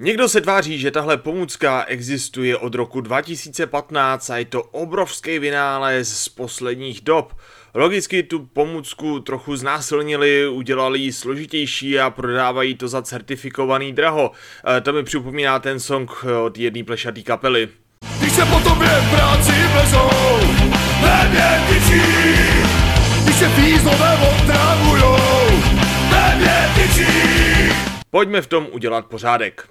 Někdo se tváří, že tahle pomůcka existuje od roku 2015 a je to obrovský vynález z posledních dob. Logicky tu pomůcku trochu znásilnili, udělali ji složitější a prodávají to za certifikovaný draho. E, to mi připomíná ten song od jedné plešatý kapely. Když se po tobě práci vlezou, ve tyčí, když se fízlové otravujou, ve tyčí. Pojďme v tom udělat pořádek.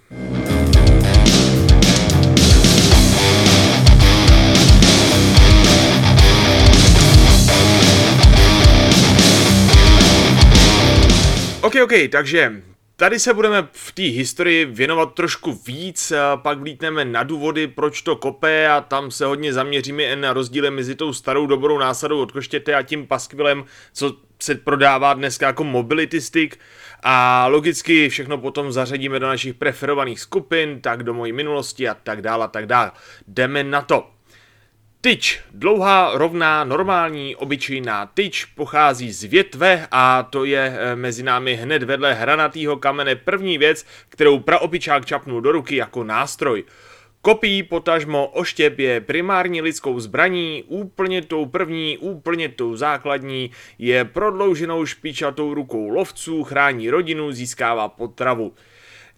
OK, OK, takže tady se budeme v té historii věnovat trošku víc, pak vlítneme na důvody, proč to kope a tam se hodně zaměříme jen na rozdíly mezi tou starou dobrou násadou od koštěte a tím paskvilem, co se prodává dneska jako mobility stick a logicky všechno potom zařadíme do našich preferovaných skupin, tak do mojí minulosti a tak dále a tak dále. Jdeme na to. Tyč, dlouhá, rovná, normální, obyčejná tyč, pochází z větve a to je eh, mezi námi hned vedle hranatýho kamene první věc, kterou praopičák čapnul do ruky jako nástroj. Kopí potažmo oštěp je primární lidskou zbraní, úplně tou první, úplně tou základní, je prodlouženou špičatou rukou lovců, chrání rodinu, získává potravu.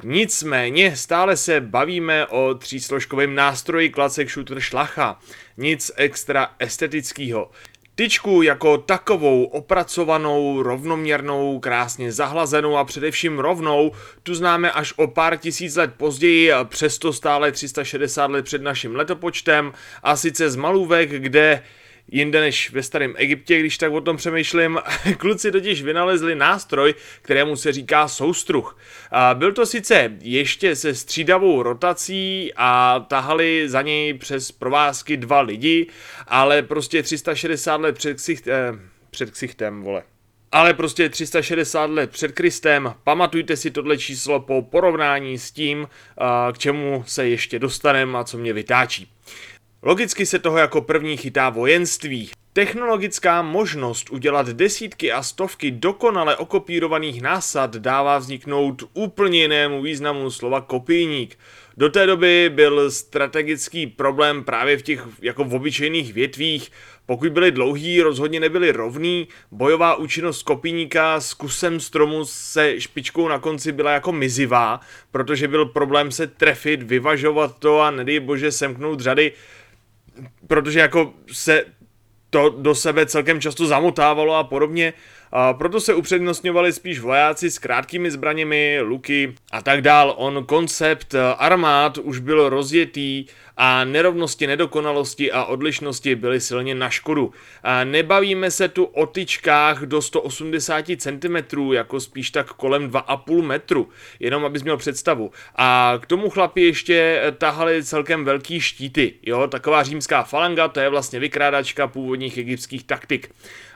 Nicméně stále se bavíme o třísložkovém nástroji klacek shooter šlacha. Nic extra estetického. Tyčku jako takovou opracovanou, rovnoměrnou, krásně zahlazenou a především rovnou, tu známe až o pár tisíc let později, přesto stále 360 let před naším letopočtem a sice z malůvek, kde jinde než ve starém Egyptě, když tak o tom přemýšlím. Kluci totiž vynalezli nástroj, kterému se říká soustruh. A byl to sice ještě se střídavou rotací a tahali za něj přes provázky dva lidi, ale prostě 360 let před, ksicht, eh, před ksichtem, vole. Ale prostě 360 let před Kristem, pamatujte si tohle číslo po porovnání s tím, k čemu se ještě dostaneme a co mě vytáčí. Logicky se toho jako první chytá vojenství. Technologická možnost udělat desítky a stovky dokonale okopírovaných násad dává vzniknout úplně jinému významu slova kopijník. Do té doby byl strategický problém právě v těch jako v obyčejných větvích. Pokud byly dlouhý, rozhodně nebyly rovný, bojová účinnost kopíníka s kusem stromu se špičkou na konci byla jako mizivá, protože byl problém se trefit, vyvažovat to a nedej bože semknout řady protože jako se to do sebe celkem často zamotávalo a podobně. A proto se upřednostňovali spíš vojáci s krátkými zbraněmi, luky a tak dál. On koncept armád už byl rozjetý a nerovnosti, nedokonalosti a odlišnosti byly silně na škodu. A nebavíme se tu o tyčkách do 180 cm, jako spíš tak kolem 2,5 metru, jenom abys měl představu. A k tomu chlapi ještě tahali celkem velký štíty, jo, taková římská falanga, to je vlastně vykrádačka původních egyptských taktik.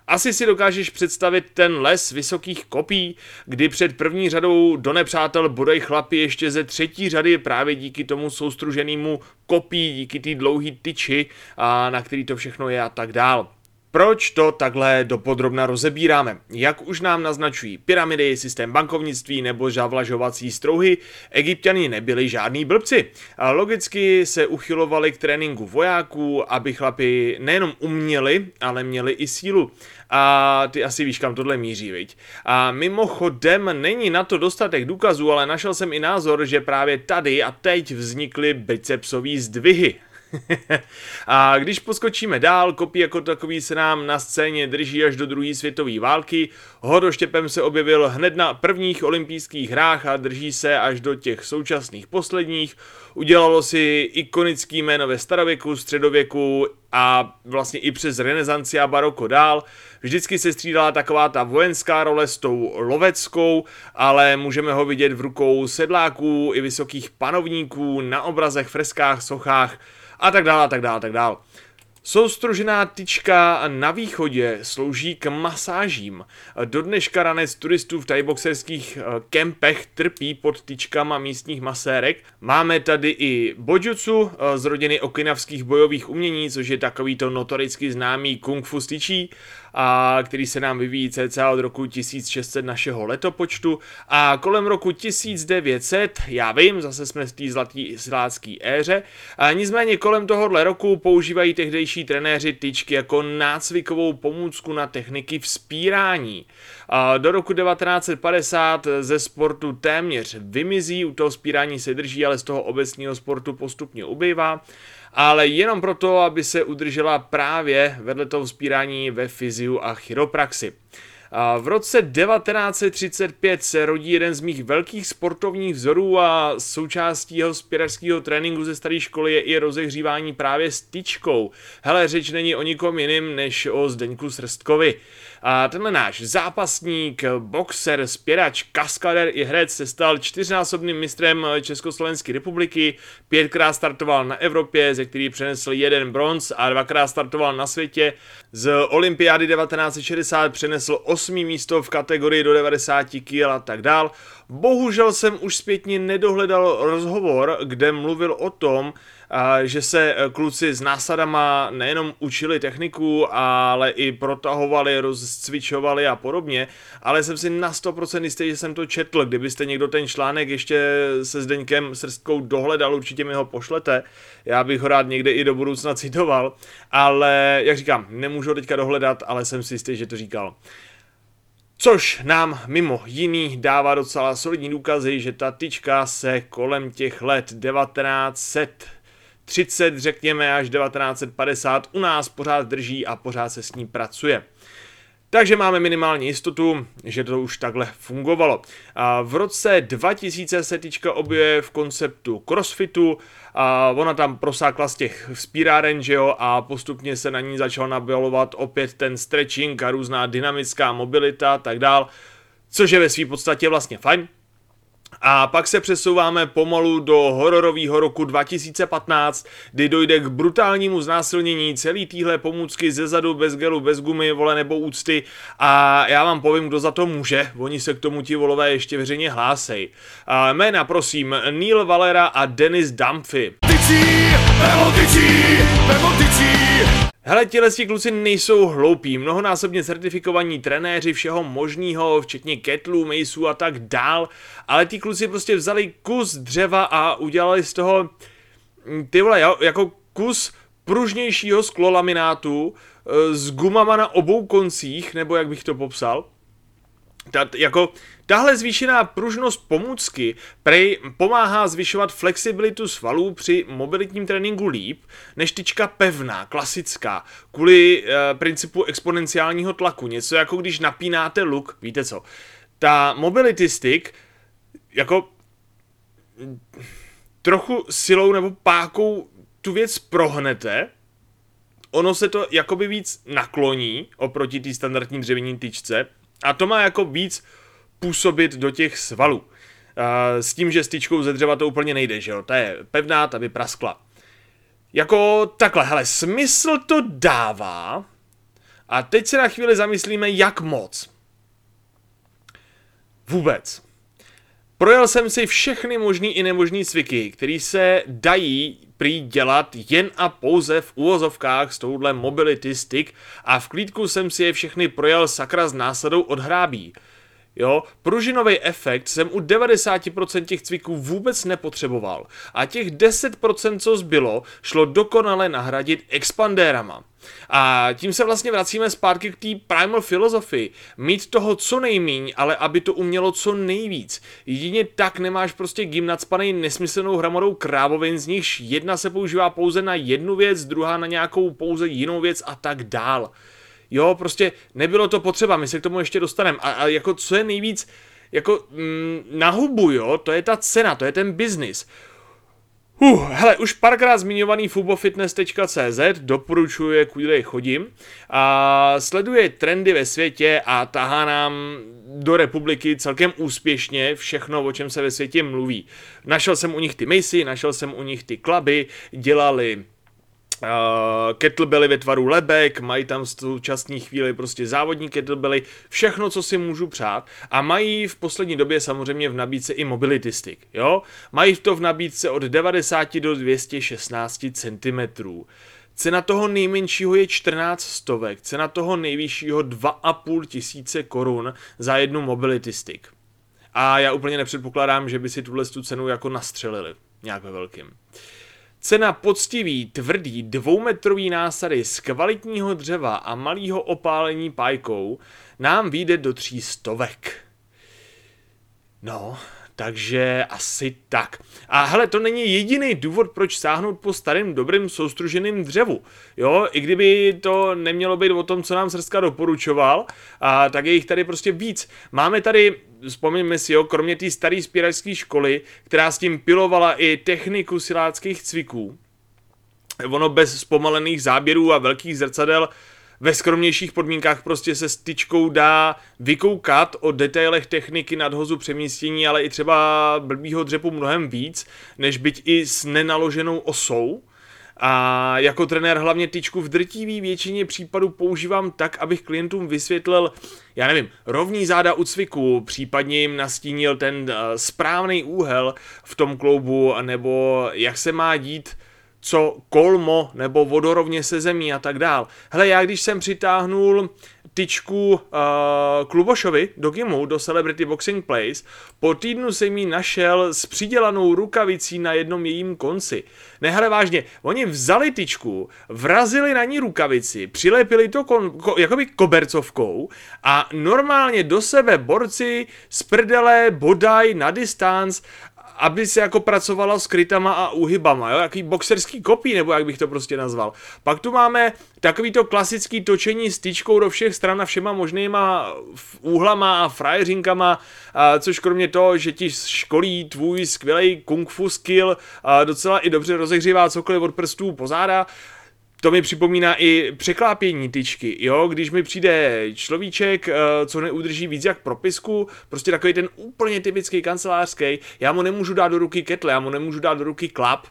Asi si dokážeš představit ten les vysokých kopí, kdy před první řadou do nepřátel bodej chlapi ještě ze třetí řady právě díky tomu soustruženému kopí, díky té dlouhé tyči, a na který to všechno je a tak dál. Proč to takhle dopodrobna rozebíráme? Jak už nám naznačují pyramidy, systém bankovnictví nebo žavlažovací strouhy, egyptiani nebyli žádní blbci. Logicky se uchylovali k tréninku vojáků, aby chlapi nejenom uměli, ale měli i sílu. A ty asi víš, kam tohle míří, viď? A mimochodem není na to dostatek důkazů, ale našel jsem i názor, že právě tady a teď vznikly bicepsové zdvihy. a když poskočíme dál, kopí jako takový se nám na scéně drží až do druhé světové války. Hodoštěpem se objevil hned na prvních olympijských hrách a drží se až do těch současných posledních. Udělalo si ikonický jméno ve starověku, středověku a vlastně i přes renesanci a baroko dál. Vždycky se střídala taková ta vojenská role s tou loveckou, ale můžeme ho vidět v rukou sedláků i vysokých panovníků, na obrazech, freskách, sochách a tak dále, a tak dále, a tak dále. Soustružená tyčka na východě slouží k masážím. Do dneška ranec turistů v tajboxerských eh, kempech trpí pod tyčkama místních masérek. Máme tady i bojutsu eh, z rodiny okinavských bojových umění, což je takový to notoricky známý kung fu styčí. A který se nám vyvíjí cca od roku 1600 našeho letopočtu a kolem roku 1900, já vím, zase jsme v té zlatý zlátské éře, a nicméně kolem tohohle roku používají tehdejší trenéři tyčky jako nácvikovou pomůcku na techniky vzpírání. A do roku 1950 ze sportu téměř vymizí, u toho vzpírání se drží, ale z toho obecního sportu postupně ubývá ale jenom proto, aby se udržela právě vedle toho vzpírání ve fyziu a chiropraxi. V roce 1935 se rodí jeden z mých velkých sportovních vzorů a součástí jeho spěrařského tréninku ze staré školy je i rozehřívání právě styčkou. Hele, řeč není o nikom jiným než o Zdeňku Srstkovi. A tenhle náš zápasník, boxer, spěrač, kaskader i herec se stal čtyřnásobným mistrem Československé republiky, pětkrát startoval na Evropě, ze který přenesl jeden bronz a dvakrát startoval na světě. Z olympiády 1960 přenesl osmý místo v kategorii do 90 kg a tak dál. Bohužel jsem už zpětně nedohledal rozhovor, kde mluvil o tom, že se e, kluci s násadama nejenom učili techniku, ale i protahovali, rozcvičovali a podobně, ale jsem si na 100% jistý, že jsem to četl. Kdybyste někdo ten článek ještě se Zdeňkem Srstkou dohledal, určitě mi ho pošlete. Já bych ho rád někde i do budoucna citoval, ale jak říkám, nemůžu ho teďka dohledat, ale jsem si jistý, že to říkal. Což nám mimo jiný dává docela solidní důkazy, že ta tyčka se kolem těch let 1930, řekněme, až 1950 u nás pořád drží a pořád se s ní pracuje. Takže máme minimální jistotu, že to už takhle fungovalo. A v roce 2000 se tyčka objevuje v konceptu crossfitu, a ona tam prosákla z těch vzpíráren, že jo, a postupně se na ní začal nabalovat opět ten stretching a různá dynamická mobilita a tak dál, což je ve své podstatě vlastně fajn, a pak se přesouváme pomalu do hororového roku 2015, kdy dojde k brutálnímu znásilnění celý týhle pomůcky ze zadu, bez gelu, bez gumy, vole nebo úcty a já vám povím, kdo za to může, oni se k tomu ti volové ještě veřejně hlásej. A jména prosím, Neil Valera a Dennis Dumphy. Tyčí. Hele, tihle kluci nejsou hloupí, mnohonásobně certifikovaní trenéři všeho možného, včetně ketlů, mejsů a tak dál, ale ty kluci prostě vzali kus dřeva a udělali z toho, mm, ty vole, jako kus pružnějšího sklolaminátu e, s gumama na obou koncích, nebo jak bych to popsal, ta, jako tahle zvýšená pružnost pomůcky prej pomáhá zvyšovat flexibilitu svalů při mobilitním tréninku líp než tyčka pevná, klasická, kvůli e, principu exponenciálního tlaku. Něco jako když napínáte luk, víte co. Ta mobility stick jako trochu silou nebo pákou tu věc prohnete, ono se to jakoby víc nakloní oproti té standardní dřevění tyčce, a to má jako víc působit do těch svalů. S tím, že styčkou ze dřeva to úplně nejde, že jo? Ta je pevná, ta by praskla. Jako takhle, hele, smysl to dává. A teď se na chvíli zamyslíme, jak moc. Vůbec. Projel jsem si všechny možný i nemožný cviky, které se dají prý dělat jen a pouze v úvozovkách s touhle mobility stick a v klídku jsem si je všechny projel sakra s násadou od hrábí. Jo, pružinový efekt jsem u 90% těch cviků vůbec nepotřeboval a těch 10% co zbylo šlo dokonale nahradit expandérama. A tím se vlastně vracíme zpátky k té primal filozofii. Mít toho co nejmíň, ale aby to umělo co nejvíc. Jedině tak nemáš prostě gym nadspaný nesmyslnou hromadou krávovin, z nichž jedna se používá pouze na jednu věc, druhá na nějakou pouze jinou věc a tak dál. Jo, prostě nebylo to potřeba, my se k tomu ještě dostaneme. A, a jako co je nejvíc, jako mm, na hubu, jo, to je ta cena, to je ten biznis. Uh, hele, už párkrát zmiňovaný fubofitness.cz doporučuje, kudy chodím a sleduje trendy ve světě a tahá nám do republiky celkem úspěšně všechno, o čem se ve světě mluví. Našel jsem u nich ty Macy, našel jsem u nich ty kluby, dělali Uh, kettlebelly ve tvaru lebek, mají tam v současné chvíli prostě závodní kettlebelly, všechno, co si můžu přát a mají v poslední době samozřejmě v nabídce i mobility stick, jo? Mají to v nabídce od 90 do 216 cm. Cena toho nejmenšího je 14 stovek, cena toho nejvyššího 2,5 tisíce korun za jednu mobility stick. A já úplně nepředpokládám, že by si tuhle tu cenu jako nastřelili nějak ve velkým. Cena poctivý, tvrdý, dvoumetrový násady z kvalitního dřeva a malého opálení pájkou nám vyjde do tří stovek. No, takže asi tak. A hele, to není jediný důvod, proč sáhnout po starým, dobrým, soustruženým dřevu. Jo, i kdyby to nemělo být o tom, co nám Srska doporučoval, a tak je jich tady prostě víc. Máme tady vzpomeňme si, jo, kromě té staré spíračské školy, která s tím pilovala i techniku siláckých cviků, ono bez zpomalených záběrů a velkých zrcadel ve skromnějších podmínkách prostě se styčkou dá vykoukat o detailech techniky nadhozu přemístění, ale i třeba blbýho dřepu mnohem víc, než byť i s nenaloženou osou. A jako trenér hlavně tyčku v drtivý většině případů používám tak, abych klientům vysvětlil, já nevím, rovný záda u cviku, případně jim nastínil ten uh, správný úhel v tom kloubu, nebo jak se má dít co kolmo nebo vodorovně se zemí a tak dál. Hele, já když jsem přitáhnul tyčku uh, Klubošovi do Gimu, do Celebrity Boxing Place, po týdnu jsem ji našel s přidělanou rukavicí na jednom jejím konci. Ne, hele, vážně, oni vzali tyčku, vrazili na ní rukavici, přilepili to kon, ko, jakoby kobercovkou a normálně do sebe borci z prdele bodaj na distanc aby se jako pracovala s krytama a úhybama, jo, jaký boxerský kopí, nebo jak bych to prostě nazval. Pak tu máme takový to klasický točení styčkou do všech stran a všema možnýma úhlama a frajeřinkama, a což kromě toho, že ti školí tvůj skvělý kung fu skill, a docela i dobře rozehřívá cokoliv od prstů po záda, to mi připomíná i překlápění tyčky, jo, když mi přijde človíček, eh, co neudrží víc jak propisku, prostě takový ten úplně typický kancelářský, já mu nemůžu dát do ruky ketle, já mu nemůžu dát do ruky klap,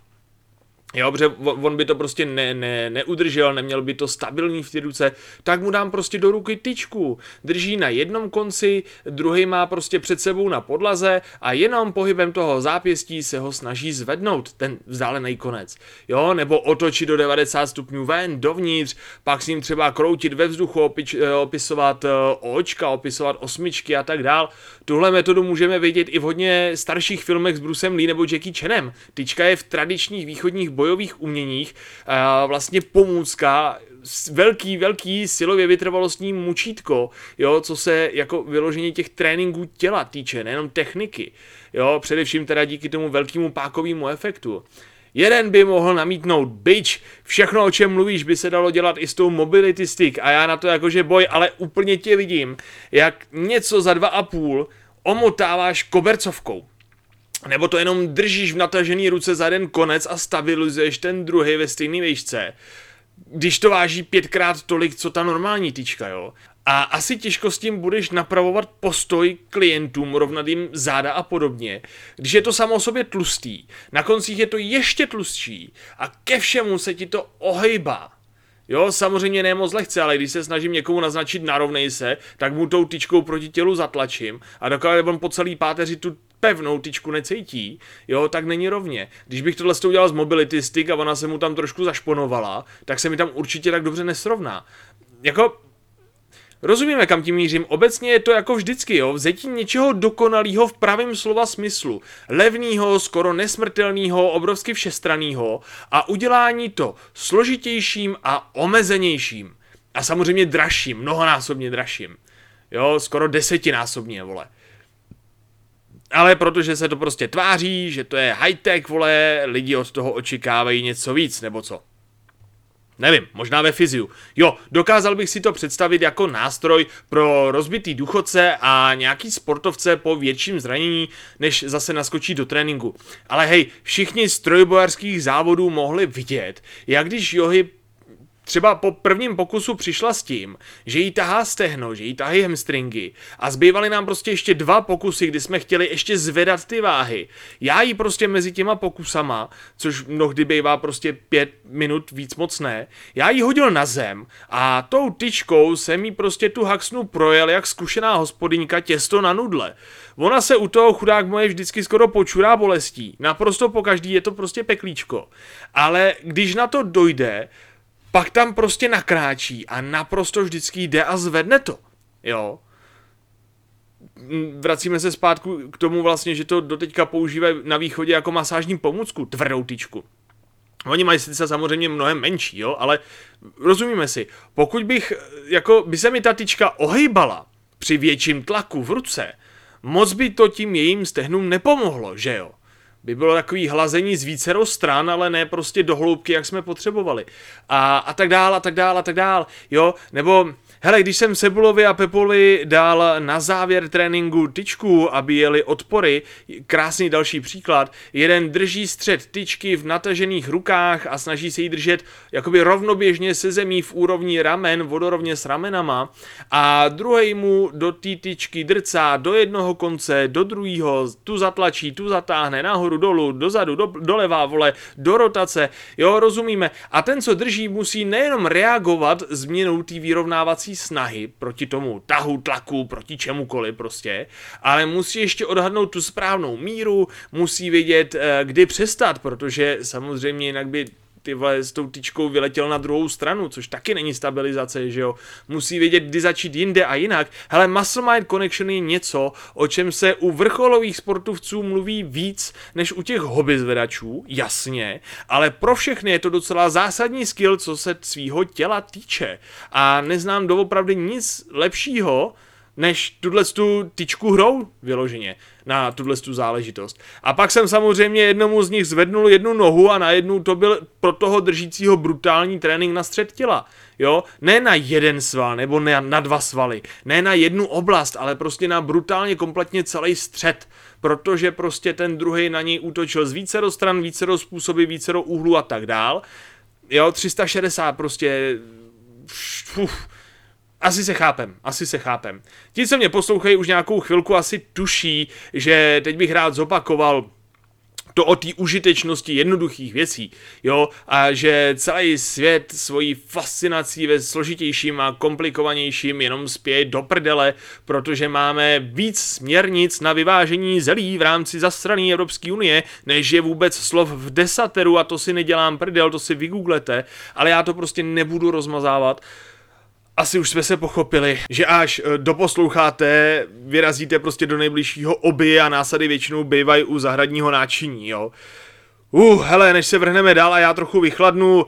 Jo, protože on by to prostě ne, ne, neudržel, neměl by to stabilní v té ruce, tak mu dám prostě do ruky tyčku. Drží na jednom konci, druhý má prostě před sebou na podlaze a jenom pohybem toho zápěstí se ho snaží zvednout, ten vzdálený konec. Jo, nebo otočit do 90 stupňů ven, dovnitř, pak s ním třeba kroutit ve vzduchu, opič, eh, opisovat eh, očka, opisovat osmičky a tak dál. Tuhle metodu můžeme vidět i v hodně starších filmech s Brucem Lee nebo Jackie Chanem. Tyčka je v tradičních východních bojových uměních vlastně pomůcka velký, velký silově vytrvalostní mučítko, jo, co se jako vyložení těch tréninků těla týče, nejenom techniky, jo, především teda díky tomu velkému pákovému efektu. Jeden by mohl namítnout, byč, všechno o čem mluvíš by se dalo dělat i s tou mobility stick a já na to jakože boj, ale úplně tě vidím, jak něco za dva a půl omotáváš kobercovkou. Nebo to jenom držíš v natažený ruce za jeden konec a stabilizuješ ten druhý ve stejné výšce. Když to váží pětkrát tolik, co ta normální tyčka, jo. A asi těžko s tím budeš napravovat postoj klientům, rovnat jim záda a podobně. Když je to samo o sobě tlustý, na koncích je to ještě tlustší a ke všemu se ti to ohejbá. Jo, samozřejmě ne moc lehce, ale když se snažím někomu naznačit narovnej se, tak mu tou tyčkou proti tělu zatlačím a dokud on po celý páteři tu pevnou tyčku necítí, jo, tak není rovně. Když bych tohle udělal z mobility stick a ona se mu tam trošku zašponovala, tak se mi tam určitě tak dobře nesrovná. Jako, Rozumíme, kam tím mířím. Obecně je to jako vždycky, jo, vzetí něčeho dokonalého v pravém slova smyslu. Levného, skoro nesmrtelného, obrovsky všestraného a udělání to složitějším a omezenějším. A samozřejmě dražším, mnohonásobně dražším. Jo, skoro desetinásobně, vole ale protože se to prostě tváří, že to je high-tech, vole, lidi od toho očekávají něco víc, nebo co? Nevím, možná ve fyziu. Jo, dokázal bych si to představit jako nástroj pro rozbitý důchodce a nějaký sportovce po větším zranění, než zase naskočí do tréninku. Ale hej, všichni z trojbojarských závodů mohli vidět, jak když Johy třeba po prvním pokusu přišla s tím, že jí tahá stehno, že jí tahají hamstringy a zbývaly nám prostě ještě dva pokusy, kdy jsme chtěli ještě zvedat ty váhy. Já jí prostě mezi těma pokusama, což mnohdy bývá prostě pět minut víc moc ne, já jí hodil na zem a tou tyčkou jsem jí prostě tu haxnu projel jak zkušená hospodyňka těsto na nudle. Ona se u toho chudák moje vždycky skoro počurá bolestí. Naprosto po každý je to prostě peklíčko. Ale když na to dojde, pak tam prostě nakráčí a naprosto vždycky jde a zvedne to. Jo. Vracíme se zpátku k tomu vlastně, že to doteďka používají na východě jako masážní pomůcku, tvrdou tyčku. Oni mají sice samozřejmě mnohem menší, jo, ale rozumíme si, pokud bych, jako by se mi ta tyčka ohejbala při větším tlaku v ruce, moc by to tím jejím stehnům nepomohlo, že jo? By bylo takový hlazení z vícero stran, ale ne prostě do hloubky, jak jsme potřebovali. A, a tak dál, a tak dál, a tak dál, jo? Nebo Hele, když jsem Sebulovi a Pepolovi dal na závěr tréninku tyčku, aby jeli odpory, krásný další příklad, jeden drží střed tyčky v natažených rukách a snaží se ji držet jakoby rovnoběžně se zemí v úrovni ramen, vodorovně s ramenama. A druhý mu do té tyčky drcá do jednoho konce, do druhého, tu zatlačí, tu zatáhne nahoru, dolů, dozadu, do, doleva, vole, do rotace, jo, rozumíme. A ten, co drží, musí nejenom reagovat změnou té vyrovnávací snahy proti tomu tahu, tlaku, proti čemukoliv prostě, ale musí ještě odhadnout tu správnou míru, musí vědět, eh, kdy přestat, protože samozřejmě jinak by ty vole s tou tyčkou vyletěl na druhou stranu, což taky není stabilizace, že jo. Musí vědět, kdy začít jinde a jinak. Hele, Muscle Mind Connection je něco, o čem se u vrcholových sportovců mluví víc než u těch hobby zvedačů, jasně, ale pro všechny je to docela zásadní skill, co se svýho těla týče. A neznám doopravdy nic lepšího, než tuhle tu tyčku hrou vyloženě na tuhle tu záležitost. A pak jsem samozřejmě jednomu z nich zvednul jednu nohu a na jednu to byl pro toho držícího brutální trénink na střed těla. Jo, ne na jeden sval nebo ne na dva svaly, ne na jednu oblast, ale prostě na brutálně kompletně celý střed, protože prostě ten druhý na něj útočil z více stran, více způsoby, více úhlu a tak dál. Jo, 360 prostě uf, asi se chápem, asi se chápem. Ti, co mě poslouchají už nějakou chvilku, asi tuší, že teď bych rád zopakoval to o té užitečnosti jednoduchých věcí, jo, a že celý svět svojí fascinací ve složitějším a komplikovanějším jenom spěje do prdele, protože máme víc směrnic na vyvážení zelí v rámci zastraný Evropské unie, než je vůbec slov v desateru a to si nedělám prdel, to si vygooglete, ale já to prostě nebudu rozmazávat, asi už jsme se pochopili, že až eh, doposloucháte, vyrazíte prostě do nejbližšího oby a násady většinou bývají u zahradního náčiní, jo. Uh, hele, než se vrhneme dál a já trochu vychladnu,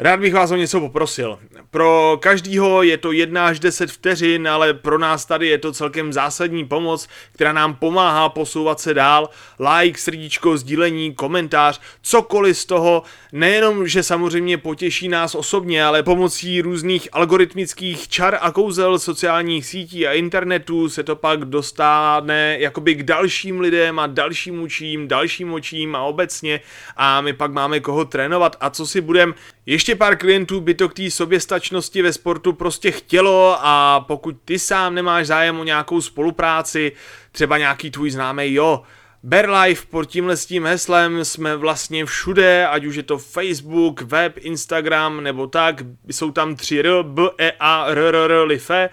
Rád bych vás o něco poprosil. Pro každýho je to 1 až 10 vteřin, ale pro nás tady je to celkem zásadní pomoc, která nám pomáhá posouvat se dál. Like, srdíčko, sdílení, komentář, cokoliv z toho, nejenom, že samozřejmě potěší nás osobně, ale pomocí různých algoritmických čar a kouzel sociálních sítí a internetu se to pak dostane jakoby k dalším lidem a dalším učím, dalším očím a obecně a my pak máme koho trénovat a co si budem ještě pár klientů by to k té soběstačnosti ve sportu prostě chtělo a pokud ty sám nemáš zájem o nějakou spolupráci, třeba nějaký tvůj známý, jo, Berlife pod tímhle s tím heslem jsme vlastně všude, ať už je to Facebook, web, Instagram nebo tak, jsou tam tři R, B, E, A, R, R, R, Life.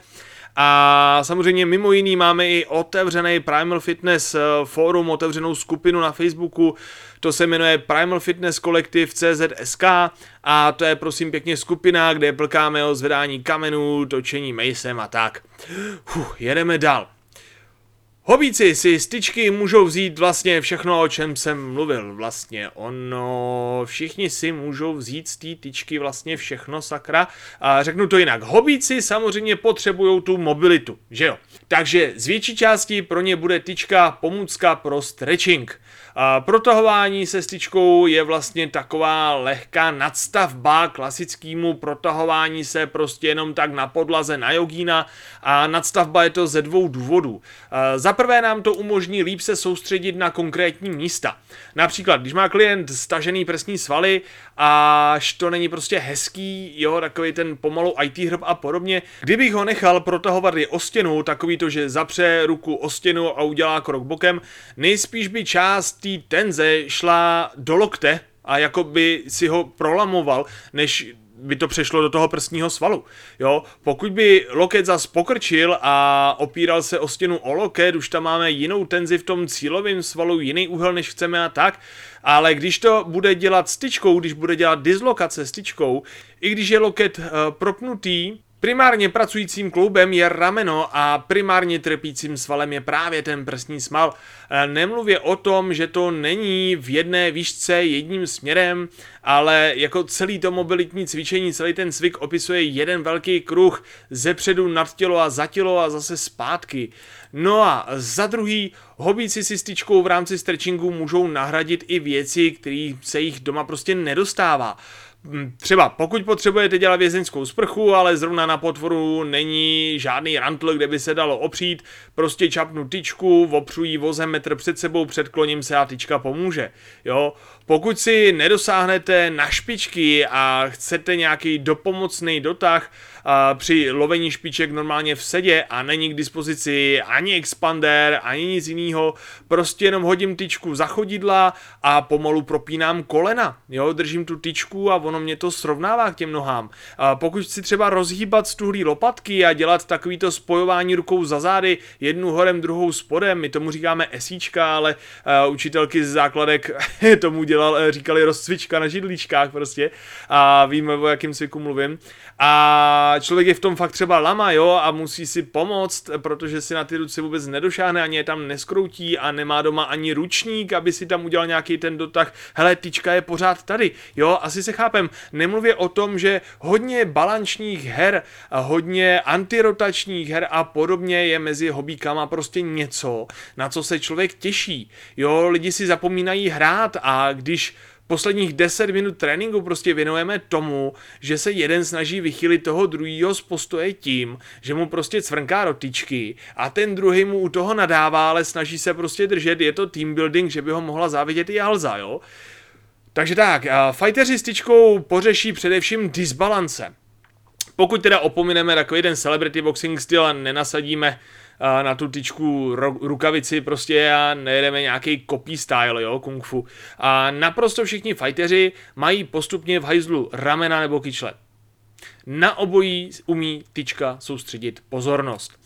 A samozřejmě mimo jiný máme i otevřený Primal Fitness eh, forum, otevřenou skupinu na Facebooku, to se jmenuje Primal Fitness Collective CZSK a to je prosím pěkně skupina, kde plkáme o zvedání kamenů, točení mejsem a tak. Uf, jedeme dál. Hobíci si styčky můžou vzít vlastně všechno, o čem jsem mluvil vlastně. Ono, všichni si můžou vzít z té tyčky vlastně všechno, sakra. A řeknu to jinak. Hobíci samozřejmě potřebují tu mobilitu, že jo? Takže z větší části pro ně bude tyčka pomůcka pro stretching. A protahování se styčkou je vlastně taková lehká nadstavba klasickému protahování se prostě jenom tak na podlaze na jogína a nadstavba je to ze dvou důvodů. Za prvé nám to umožní líp se soustředit na konkrétní místa. Například, když má klient stažený prsní svaly, až to není prostě hezký, jo, takový ten pomalu IT hrb a podobně, kdybych ho nechal protahovat je o stěnu, takový to, že zapře ruku o stěnu a udělá krok bokem, nejspíš by část té tenze šla do lokte a jako by si ho prolamoval, než by to přešlo do toho prstního svalu. Jo, pokud by loket zas pokrčil a opíral se o stěnu o loket, už tam máme jinou tenzi v tom cílovém svalu, jiný úhel, než chceme a tak, Ale když to bude dělat styčkou, když bude dělat dislokace styčkou, i když je loket uh, propnutý, Primárně pracujícím kloubem je rameno a primárně trpícím svalem je právě ten prsní smal. E, nemluvě o tom, že to není v jedné výšce jedním směrem, ale jako celý to mobilitní cvičení, celý ten cvik opisuje jeden velký kruh ze předu nad tělo a za tělo a zase zpátky. No a za druhý, hobíci si styčkou v rámci stretchingu můžou nahradit i věci, které se jich doma prostě nedostává. Hm, třeba pokud potřebujete dělat vězeňskou sprchu, ale zrovna na potvoru není žádný rantl, kde by se dalo opřít, prostě čapnu tyčku, opřu jí vozem metr před sebou, předkloním se a tyčka pomůže. Jo? Pokud si nedosáhnete na špičky a chcete nějaký dopomocný dotah, při lovení špiček normálně v sedě a není k dispozici ani expander, ani nic jiného, prostě jenom hodím tyčku za chodidla a pomalu propínám kolena, jo, držím tu tyčku a ono mě to srovnává k těm nohám. A pokud si třeba rozhýbat stuhlý lopatky a dělat takovýto spojování rukou za zády, jednu horem, druhou spodem, my tomu říkáme esíčka, ale uh, učitelky z základek tomu dělal, eh, říkali rozcvička na židličkách prostě a víme, o jakém cviku mluvím. A člověk je v tom fakt třeba lama, jo, a musí si pomoct, protože si na ty ruce vůbec nedošáhne, ani je tam neskroutí a nemá doma ani ručník, aby si tam udělal nějaký ten dotah. Hele, tyčka je pořád tady, jo, asi se chápem. Nemluvě o tom, že hodně balančních her, hodně antirotačních her a podobně je mezi hobíkama prostě něco, na co se člověk těší. Jo, lidi si zapomínají hrát a když posledních 10 minut tréninku prostě věnujeme tomu, že se jeden snaží vychylit toho druhého z postoje tím, že mu prostě cvrnká rotičky a ten druhý mu u toho nadává, ale snaží se prostě držet, je to team building, že by ho mohla závidět i Alza, jo? Takže tak, fighteri s tyčkou pořeší především disbalance. Pokud teda opomineme takový jeden celebrity boxing styl a nenasadíme na tu tyčku rukavici prostě a nejedeme nějaký copy style, jo, kung fu. A naprosto všichni fighteři mají postupně v hajzlu ramena nebo kyčle. Na obojí umí tyčka soustředit pozornost.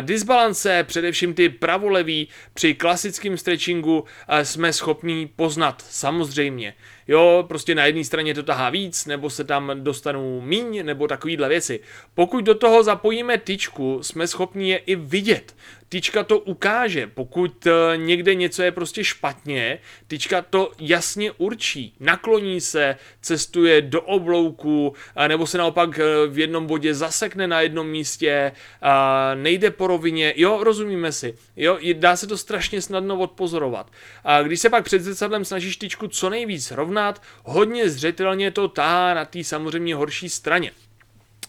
Disbalance, především ty pravolevý, při klasickém stretchingu jsme schopní poznat, samozřejmě. Jo, prostě na jedné straně to tahá víc, nebo se tam dostanou míň, nebo takovýhle věci. Pokud do toho zapojíme tyčku, jsme schopni je i vidět. Tyčka to ukáže, pokud eh, někde něco je prostě špatně, tyčka to jasně určí. Nakloní se, cestuje do oblouku, nebo se naopak eh, v jednom bodě zasekne na jednom místě, nejde po rovině, jo, rozumíme si, jo, dá se to strašně snadno odpozorovat. A když se pak před zrcadlem snažíš tyčku co nejvíc rovnat, hodně zřetelně to tahá na té samozřejmě horší straně.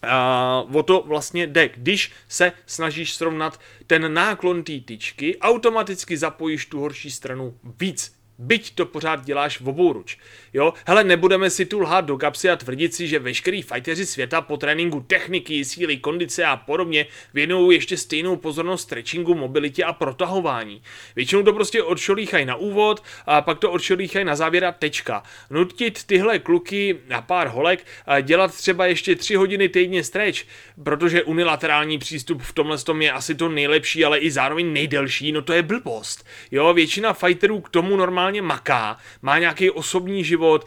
A o to vlastně jde. Když se snažíš srovnat ten náklon té tyčky, automaticky zapojíš tu horší stranu víc byť to pořád děláš v obouruč. Jo, hele, nebudeme si tu lhát do kapsy a tvrdit si, že veškerý fighteři světa po tréninku techniky, síly, kondice a podobně věnují ještě stejnou pozornost stretchingu, mobilitě a protahování. Většinou to prostě odšolíchají na úvod a pak to odšolíchají na závěr a tečka. Nutit tyhle kluky na pár holek dělat třeba ještě 3 hodiny týdně stretch, protože unilaterální přístup v tomhle tom je asi to nejlepší, ale i zároveň nejdelší, no to je blbost. Jo, většina fighterů k tomu normálně normálně maká, má nějaký osobní život,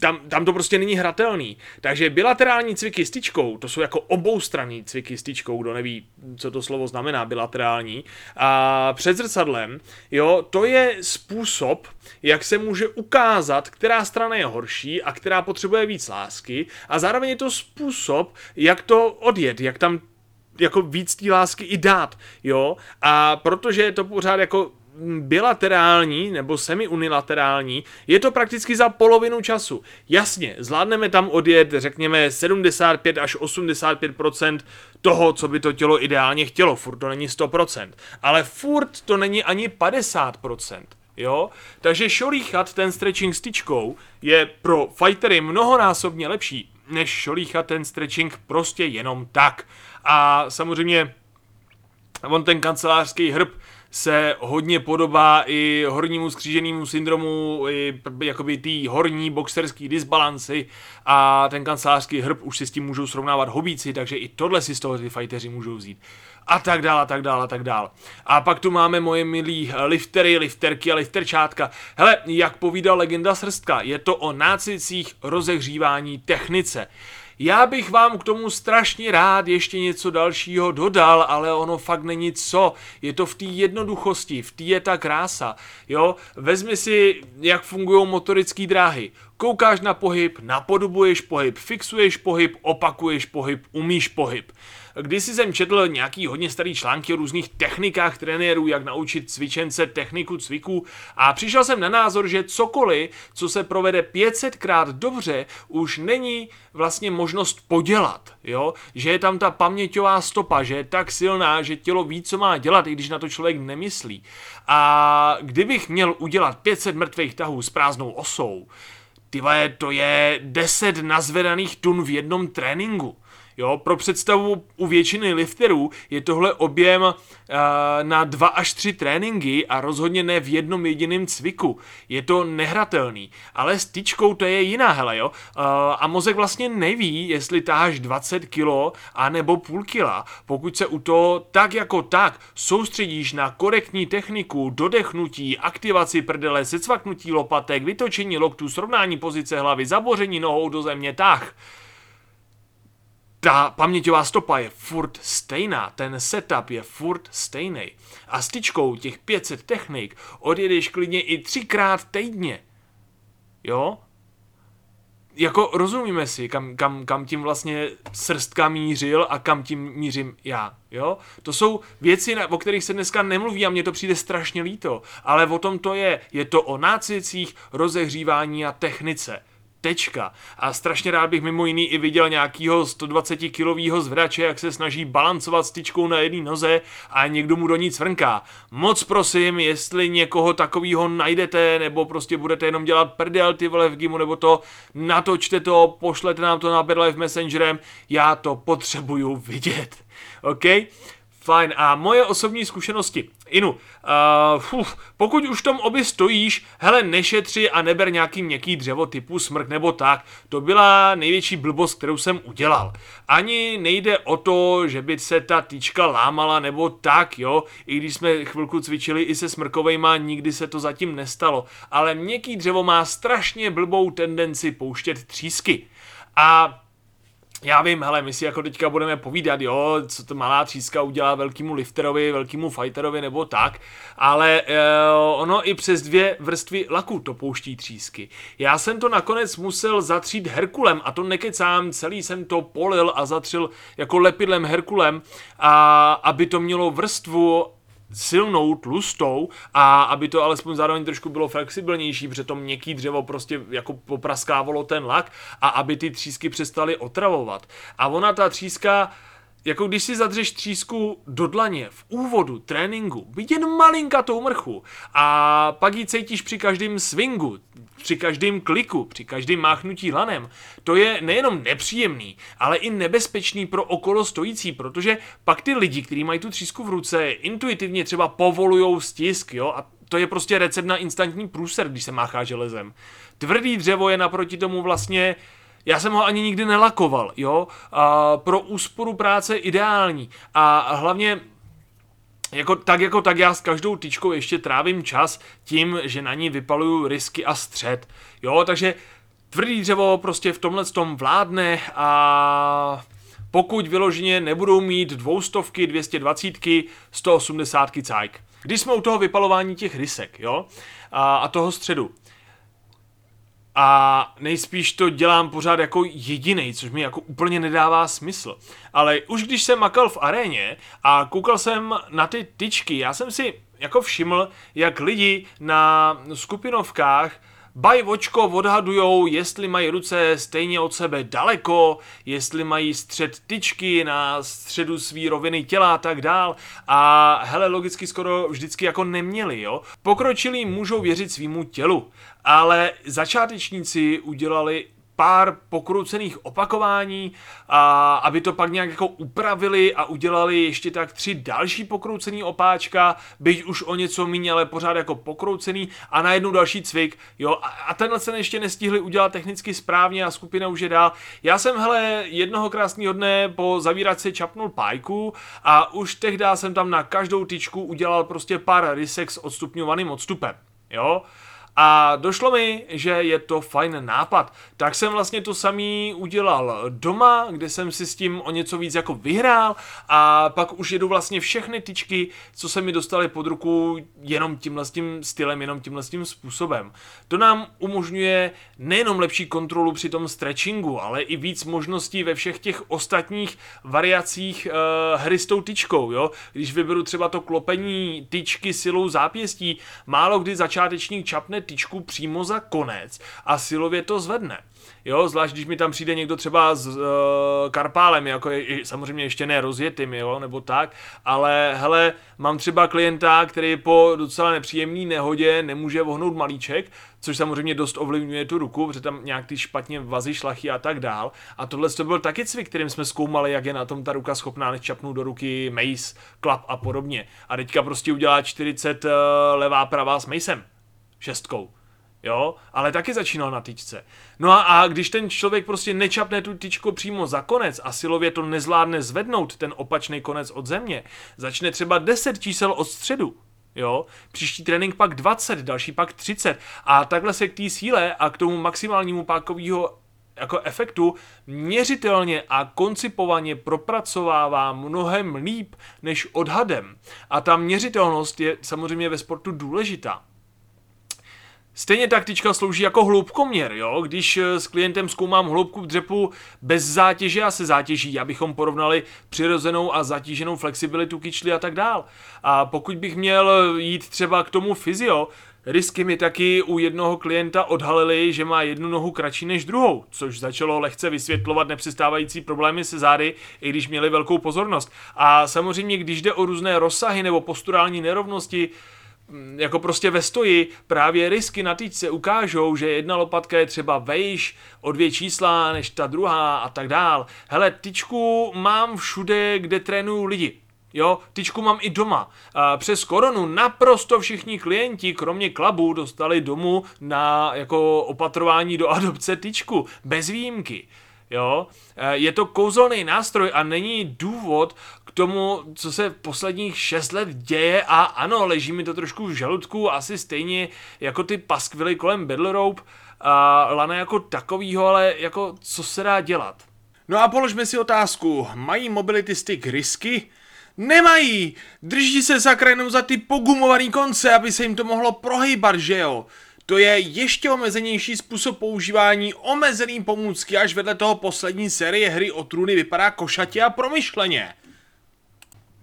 tam, tam to prostě není hratelný. Takže bilaterální cviky s tyčkou, to jsou jako oboustranný cviky s tyčkou, kdo neví, co to slovo znamená bilaterální, a před zrcadlem, jo, to je způsob, jak se může ukázat, která strana je horší a která potřebuje víc lásky. A zároveň je to způsob, jak to odjet, jak tam jako víc té lásky i dát, jo, a protože je to pořád jako bilaterální nebo semi-unilaterální, je to prakticky za polovinu času. Jasně, zvládneme tam odjet, řekněme, 75 až 85% toho, co by to tělo ideálně chtělo, furt to není 100% ale furt to není ani 50% Jo? Takže šolíchat ten stretching styčkou je pro fightery mnohonásobně lepší, než šolíchat ten stretching prostě jenom tak. A samozřejmě on ten kancelářský hrb se hodně podobá i hornímu skříženému syndromu, i jakoby té horní boxerský disbalanci a ten kancelářský hrb už si s tím můžou srovnávat hobíci, takže i tohle si z toho ty fighteři můžou vzít a tak dál a tak dál a tak dál. A pak tu máme moje milí liftery, lifterky a lifterčátka. Hele, jak povídal legenda Srstka, je to o nácicích rozehřívání technice. Já bych vám k tomu strašně rád ještě něco dalšího dodal, ale ono fakt není co. Je to v té jednoduchosti, v té je ta krása. Jo, vezmi si, jak fungují motorické dráhy. Koukáš na pohyb, napodobuješ pohyb, fixuješ pohyb, opakuješ pohyb, umíš pohyb. Když jsem četl nějaký hodně starý články o různých technikách trenérů, jak naučit cvičence techniku cviků a přišel jsem na názor, že cokoliv, co se provede 500 krát dobře, už není vlastně možnost podělat, jo? Že je tam ta paměťová stopa, že je tak silná, že tělo ví, co má dělat, i když na to člověk nemyslí. A kdybych měl udělat 500 mrtvých tahů s prázdnou osou, ty to je 10 nazvedaných tun v jednom tréninku. Jo, pro představu u většiny lifterů je tohle objem uh, na dva až tři tréninky a rozhodně ne v jednom jediném cviku. Je to nehratelný. Ale s tyčkou to je jiná hele, jo. Uh, a mozek vlastně neví, jestli táháš 20 kg a nebo půl kila. Pokud se u toho tak jako tak soustředíš na korektní techniku, dodechnutí, aktivaci prdele, secvaknutí lopatek, vytočení loktů, srovnání pozice hlavy, zaboření nohou do země, tak ta paměťová stopa je furt stejná, ten setup je furt stejný. A s tyčkou těch 500 technik odjedeš klidně i třikrát týdně. Jo? Jako rozumíme si, kam, kam, kam tím vlastně srstka mířil a kam tím mířím já, jo? To jsou věci, o kterých se dneska nemluví a mně to přijde strašně líto, ale o tom to je. Je to o nácicích, rozehřívání a technice. Tečka. A strašně rád bych mimo jiný i viděl nějakýho 120 kilového zvrače, jak se snaží balancovat styčkou na jedné noze a někdo mu do ní cvrnká. Moc prosím, jestli někoho takového najdete, nebo prostě budete jenom dělat prdel ty vole v gimu, nebo to, natočte to, pošlete nám to na v Messengerem, já to potřebuju vidět. OK? Fajn. A moje osobní zkušenosti. Inu, uh, uf, pokud už tom oby stojíš, hele, nešetři a neber nějaký měkký dřevo typu smrk nebo tak. To byla největší blbost, kterou jsem udělal. Ani nejde o to, že by se ta tyčka lámala nebo tak, jo. I když jsme chvilku cvičili i se smrkovejma, nikdy se to zatím nestalo. Ale měkký dřevo má strašně blbou tendenci pouštět třísky. A já vím, hele, my si jako teďka budeme povídat, jo, co to malá tříska udělá velkému lifterovi, velkému fighterovi nebo tak, ale e, ono i přes dvě vrstvy laku to pouští třísky. Já jsem to nakonec musel zatřít Herkulem a to nekecám, celý jsem to polil a zatřil jako lepidlem Herkulem, a aby to mělo vrstvu silnou, tlustou a aby to alespoň zároveň trošku bylo flexibilnější, protože to měkký dřevo prostě jako popraskávalo ten lak a aby ty třísky přestaly otravovat. A ona ta tříska jako když si zadřeš třísku do dlaně v úvodu tréninku, jen malinkatou mrchu a pak ji cítíš při každém swingu, při každém kliku, při každém máchnutí lanem, to je nejenom nepříjemný, ale i nebezpečný pro okolo stojící, protože pak ty lidi, kteří mají tu třísku v ruce, intuitivně třeba povolujou stisk, jo, a to je prostě recept na instantní průser, když se máchá železem. Tvrdý dřevo je naproti tomu vlastně já jsem ho ani nikdy nelakoval, jo. A pro úsporu práce ideální. A hlavně jako, tak jako tak já s každou tyčkou ještě trávím čas tím, že na ní vypaluju risky a střed. Jo, takže tvrdý dřevo prostě v tomhle tom vládne a pokud vyloženě nebudou mít dvoustovky, 220, 180 cajk. Když jsme u toho vypalování těch rysek, jo, a, a toho středu, a nejspíš to dělám pořád jako jediný, což mi jako úplně nedává smysl. Ale už když jsem makal v aréně a koukal jsem na ty tyčky, já jsem si jako všiml, jak lidi na skupinovkách Baj očko odhadujou, jestli mají ruce stejně od sebe daleko, jestli mají střed tyčky na středu svý roviny těla a tak dál. A hele, logicky skoro vždycky jako neměli, jo. Pokročilí můžou věřit svýmu tělu, ale začátečníci udělali pár pokroucených opakování, a aby to pak nějak jako upravili a udělali ještě tak tři další pokroucený opáčka, byť už o něco méně, ale pořád jako pokroucený a na jednu další cvik, jo, a, a tenhle se ještě nestihli udělat technicky správně a skupina už je dál. Já jsem, hele, jednoho krásného dne po zavíraci čapnul pájku a už tehdy jsem tam na každou tyčku udělal prostě pár rysek s odstupňovaným odstupem, jo. A došlo mi, že je to fajn nápad. Tak jsem vlastně to samý udělal doma, kde jsem si s tím o něco víc jako vyhrál a pak už jedu vlastně všechny tyčky, co se mi dostaly pod ruku jenom tímhle tím stylem, jenom tímhle tím způsobem. To nám umožňuje nejenom lepší kontrolu při tom stretchingu, ale i víc možností ve všech těch ostatních variacích uh, hry s tou tyčkou, jo. Když vyberu třeba to klopení tyčky silou zápěstí, málo kdy začátečník čapne tyčku přímo za konec a silově to zvedne. Jo, zvlášť když mi tam přijde někdo třeba s uh, karpálem, jako je, samozřejmě ještě ne rozjetým, jo, nebo tak, ale hele, mám třeba klienta, který po docela nepříjemné nehodě nemůže vohnout malíček, což samozřejmě dost ovlivňuje tu ruku, protože tam nějak ty špatně vazy, šlachy a tak dál. A tohle to byl taky cvik, kterým jsme zkoumali, jak je na tom ta ruka schopná než čapnout do ruky mace, klap a podobně. A teďka prostě udělá 40 uh, levá pravá s macem šestkou. Jo, ale taky začínal na tyčce. No a, a když ten člověk prostě nečapne tu tyčku přímo za konec a silově to nezvládne zvednout ten opačný konec od země, začne třeba 10 čísel od středu, Jo, příští trénink pak 20, další pak 30 a takhle se k té síle a k tomu maximálnímu pákového jako efektu měřitelně a koncipovaně propracovává mnohem líp než odhadem. A ta měřitelnost je samozřejmě ve sportu důležitá. Stejně tak tyčka slouží jako hloubkoměr, jo? Když eh, s klientem zkoumám hloubku dřepu bez zátěže a se zátěží, abychom porovnali přirozenou a zatíženou flexibilitu kyčly a tak dál. A pokud bych měl jít třeba k tomu fyzio, Risky mi taky u jednoho klienta odhalili, že má jednu nohu kratší než druhou, což začalo lehce vysvětlovat nepřestávající problémy se zády, i když měli velkou pozornost. A samozřejmě, když jde o různé rozsahy nebo posturální nerovnosti, jako prostě ve stoji právě risky na týčce ukážou, že jedna lopatka je třeba vejš o dvě čísla než ta druhá a tak dál. Hele, tyčku mám všude, kde trénuju lidi. Jo, tyčku mám i doma. Přes koronu naprosto všichni klienti, kromě klabů, dostali domů na jako opatrování do adopce tyčku. Bez výjimky. Jo, je to kouzelný nástroj a není důvod tomu, co se posledních 6 let děje a ano, leží mi to trošku v žaludku, asi stejně jako ty paskvily kolem Battle Rope a Lana jako takovýho, ale jako co se dá dělat? No a položme si otázku, mají mobility stick risky? Nemají! Drží se sakra jenom za ty pogumovaný konce, aby se jim to mohlo prohýbat, že jo? To je ještě omezenější způsob používání omezený pomůcky, až vedle toho poslední série hry o trůny vypadá košatě a promyšleně.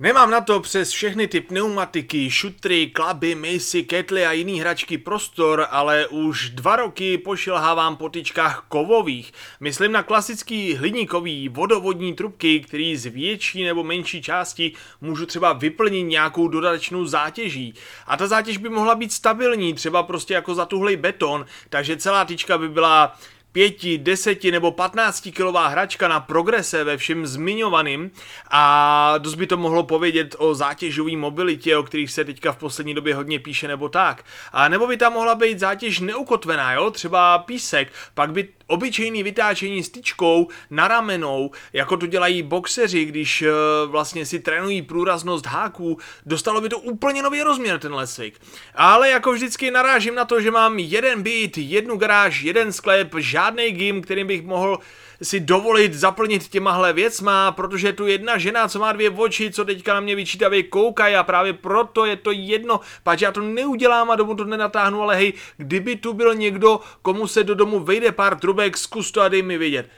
Nemám na to přes všechny ty pneumatiky, šutry, klaby, misy, ketly a jiný hračky prostor, ale už dva roky pošilhávám po tyčkách kovových. Myslím na klasický hliníkový vodovodní trubky, který z větší nebo menší části můžu třeba vyplnit nějakou dodatečnou zátěží. A ta zátěž by mohla být stabilní, třeba prostě jako zatuhlej beton, takže celá tyčka by byla pěti, deseti nebo patnácti kilová hračka na progrese ve všem zmiňovaným a dost by to mohlo povědět o zátěžové mobilitě, o kterých se teďka v poslední době hodně píše nebo tak. A nebo by tam mohla být zátěž neukotvená, jo, třeba písek, pak by obyčejný vytáčení styčkou na ramenou, jako to dělají boxeři, když uh, vlastně si trénují průraznost háků, dostalo by to úplně nový rozměr tenhle cvik. Ale jako vždycky narážím na to, že mám jeden byt, jednu garáž, jeden sklep, žádný gym, kterým bych mohl si dovolit zaplnit těmahle věcma, protože tu jedna žena, co má dvě oči, co teďka na mě vyčítavě koukají a právě proto je to jedno, pač já to neudělám a domů to nenatáhnu, ale hej, kdyby tu byl někdo, komu se do domu vejde pár trubek, zkus to a dej mi vidět.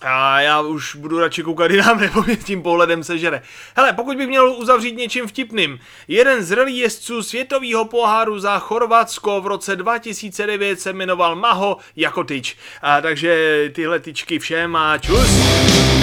A já už budu radši koukat jinam, nebo mě tím pohledem sežere. Hele, pokud bych měl uzavřít něčím vtipným. Jeden z rally jezdců světového poháru za Chorvatsko v roce 2009 se jmenoval Maho Jakotič. A takže tyhle tyčky všem a čus.